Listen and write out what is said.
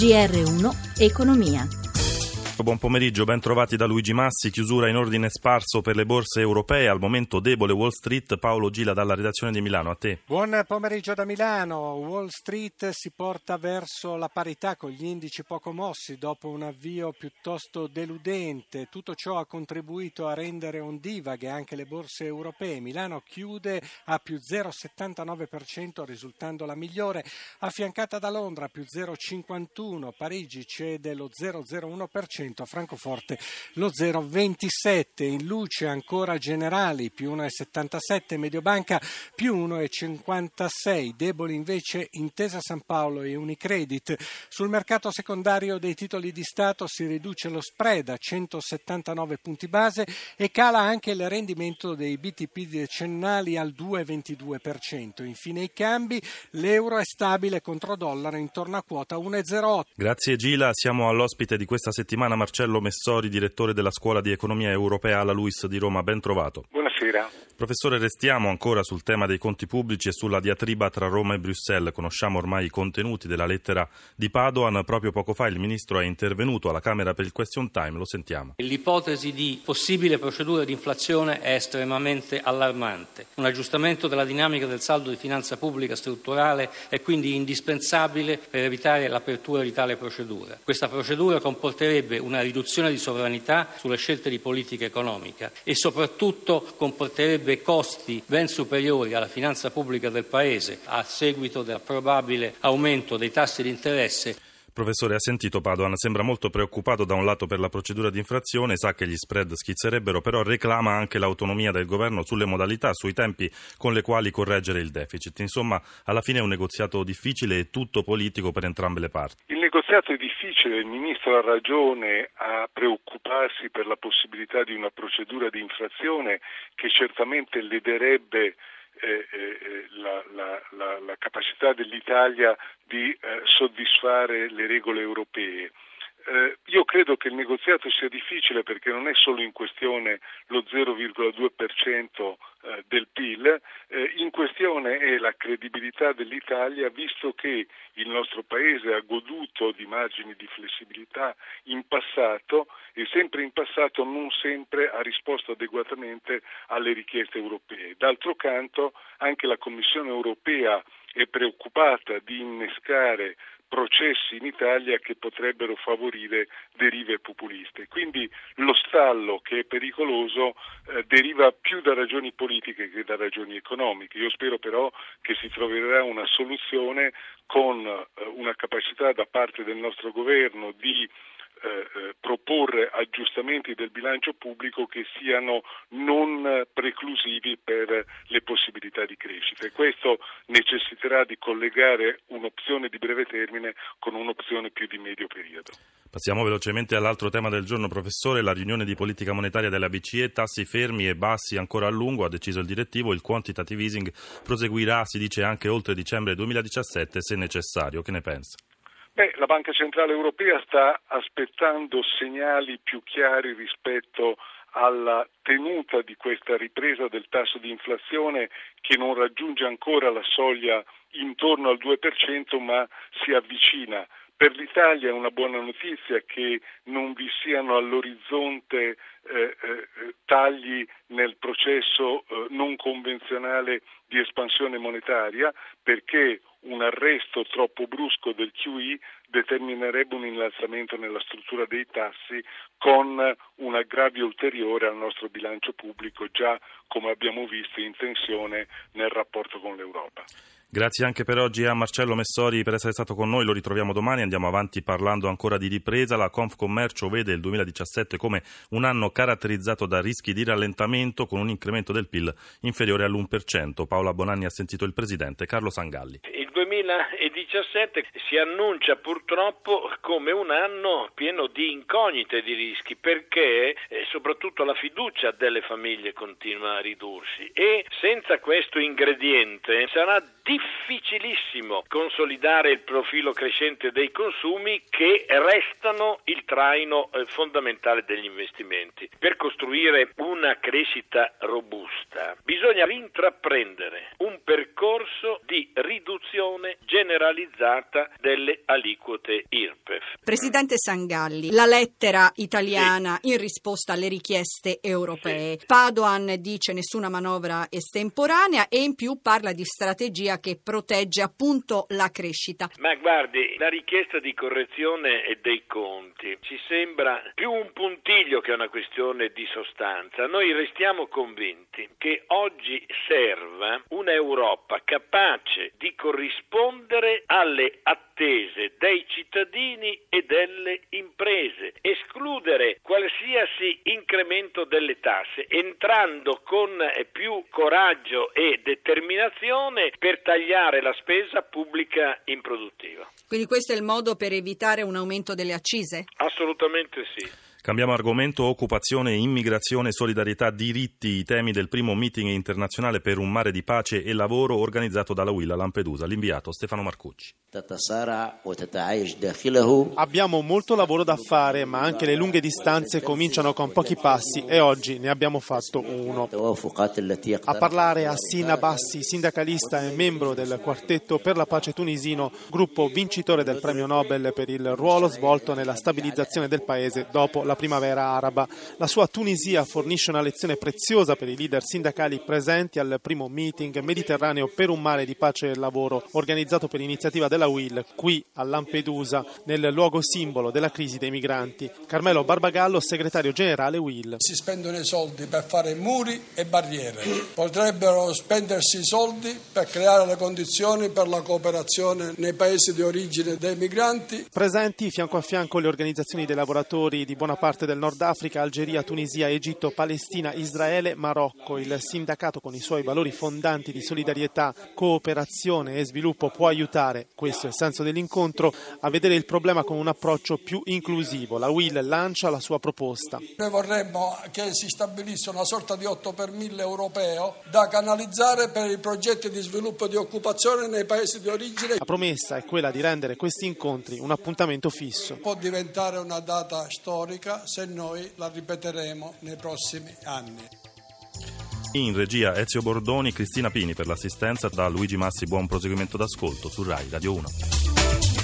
GR1 Economia. Buon pomeriggio, ben trovati da Luigi Massi. Chiusura in ordine sparso per le borse europee. Al momento debole Wall Street. Paolo Gila dalla redazione di Milano. A te. Buon pomeriggio da Milano. Wall Street si porta verso la parità con gli indici poco mossi dopo un avvio piuttosto deludente. Tutto ciò ha contribuito a rendere ondivaghe anche le borse europee. Milano chiude a più 0,79%, risultando la migliore, affiancata da Londra più 0,51%. Parigi cede lo 0,01% a Francoforte lo 0,27, in luce ancora generali più 1,77, Mediobanca più 1,56, deboli invece Intesa San Paolo e Unicredit. Sul mercato secondario dei titoli di Stato si riduce lo spread a 179 punti base e cala anche il rendimento dei BTP decennali al 2,22%. Infine i cambi, l'euro è stabile contro dollaro intorno a quota 1,08. Grazie Gila, siamo all'ospite di questa settimana Marcello Messori, direttore della Scuola di Economia Europea alla Luis di Roma. Ben trovato. Buonasera. Professore, restiamo ancora sul tema dei conti pubblici e sulla diatriba tra Roma e Bruxelles. Conosciamo ormai i contenuti della lettera di Padoan. Proprio poco fa il Ministro è intervenuto alla Camera per il question time. Lo sentiamo. L'ipotesi di possibile procedura di inflazione è estremamente allarmante. Un aggiustamento della dinamica del saldo di finanza pubblica strutturale è quindi indispensabile per evitare l'apertura di tale procedura. Questa procedura comporterebbe una riduzione di sovranità sulle scelte di politica economica e soprattutto comporterebbe costi ben superiori alla finanza pubblica del Paese a seguito del probabile aumento dei tassi di interesse Professore, ha sentito Padoan, sembra molto preoccupato da un lato per la procedura di infrazione, sa che gli spread schizzerebbero, però reclama anche l'autonomia del governo sulle modalità, sui tempi con le quali correggere il deficit. Insomma, alla fine è un negoziato difficile e tutto politico per entrambe le parti. Il negoziato è difficile, il Ministro ha ragione a preoccuparsi per la possibilità di una procedura di infrazione che certamente lederebbe eh, eh, la, la, la, la, capacità dell'Italia di eh, soddisfare le regole europee. Eh, io credo che il negoziato sia difficile perché non è solo in questione lo 0,2% eh, del PIL, eh, in questione è la credibilità dell'Italia visto che il nostro Paese ha goduto di margini di flessibilità in passato e sempre in passato non sempre ha risposto adeguatamente alle richieste europee. D'altro canto anche la Commissione europea è preoccupata di innescare processi in Italia che potrebbero favorire derive populiste. Quindi lo stallo che è pericoloso eh, deriva più da ragioni politiche che da ragioni economiche. Io spero però che si troverà una soluzione con eh, una capacità da parte del nostro governo di eh, eh, proporre aggiustamenti del bilancio pubblico che siano non preclusivi per le possibilità di crescita e questo necessiterà di collegare un'opzione di breve termine con un'opzione più di medio periodo. Passiamo velocemente all'altro tema del giorno, professore. La riunione di politica monetaria della BCE, tassi fermi e bassi ancora a lungo, ha deciso il direttivo. Il quantitative easing proseguirà, si dice, anche oltre dicembre 2017 se necessario. Che ne pensa? Beh, la Banca Centrale Europea sta aspettando segnali più chiari rispetto alla tenuta di questa ripresa del tasso di inflazione che non raggiunge ancora la soglia intorno al 2% ma si avvicina. Per l'Italia è una buona notizia che non vi siano all'orizzonte eh, eh, tagli nel processo eh, non convenzionale di espansione monetaria perché un arresto troppo brusco del QE determinerebbe un innalzamento nella struttura dei tassi con un aggravio ulteriore al nostro bilancio pubblico già come abbiamo visto in tensione nel rapporto con l'Europa. Grazie anche per oggi a Marcello Messori per essere stato con noi, lo ritroviamo domani, andiamo avanti parlando ancora di ripresa, la Confcommercio vede il 2017 come un anno caratterizzato da rischi di rallentamento con un incremento del PIL inferiore all'1%. Paola Bonanni ha sentito il Presidente Carlo Sangalli. 2017 si annuncia purtroppo come un anno pieno di incognite e di rischi perché eh, soprattutto la fiducia delle famiglie continua a ridursi. E senza questo ingrediente sarà difficilissimo consolidare il profilo crescente dei consumi che restano il traino eh, fondamentale degli investimenti. Per costruire una crescita robusta bisogna intraprendere un percorso di riduzione riduzione generalizzata delle aliquote IRPEF. Presidente Sangalli, la lettera italiana sì. in risposta alle richieste europee. Sì. Padoan dice nessuna manovra estemporanea e in più parla di strategia che protegge appunto la crescita. Ma guardi, la richiesta di correzione dei conti ci sembra più un puntiglio che una questione di sostanza. Noi restiamo convinti che oggi serva un'Europa capace di corrispondere alle attese dei cittadini e delle imprese, escludere qualsiasi incremento delle tasse, entrando con più coraggio e determinazione per tagliare la spesa pubblica improduttiva. Quindi questo è il modo per evitare un aumento delle accise? Assolutamente sì. Cambiamo argomento, occupazione, immigrazione, solidarietà, diritti, i temi del primo meeting internazionale per un mare di pace e lavoro organizzato dalla Willa Lampedusa. L'inviato Stefano Marcucci. Abbiamo molto lavoro da fare, ma anche le lunghe distanze cominciano con pochi passi e oggi ne abbiamo fatto uno. A parlare a Sina Bassi, sindacalista e membro del Quartetto per la pace tunisino, gruppo vincitore del premio Nobel per il ruolo svolto nella stabilizzazione del paese dopo la la primavera araba. La sua Tunisia fornisce una lezione preziosa per i leader sindacali presenti al primo meeting mediterraneo per un mare di pace e lavoro organizzato per iniziativa della UIL qui a Lampedusa, nel luogo simbolo della crisi dei migranti. Carmelo Barbagallo, segretario generale UIL. Si spendono i soldi per fare muri e barriere. Potrebbero spendersi i soldi per creare le condizioni per la cooperazione nei paesi di origine dei migranti. Presenti fianco a fianco le organizzazioni dei lavoratori di buona parte del Nord Africa, Algeria, Tunisia, Egitto, Palestina, Israele, Marocco. Il sindacato con i suoi valori fondanti di solidarietà, cooperazione e sviluppo può aiutare, questo è il senso dell'incontro, a vedere il problema con un approccio più inclusivo. La WIL lancia la sua proposta. Noi vorremmo che si stabilisse una sorta di 8 per 1000 europeo da canalizzare per i progetti di sviluppo e di occupazione nei paesi di origine. La promessa è quella di rendere questi incontri un appuntamento fisso. Può diventare una data storica musica se noi la ripeteremo nei prossimi anni. In regia Ezio Bordoni, Cristina Pini per l'assistenza, da Luigi Massi buon proseguimento d'ascolto su RAI Radio 1.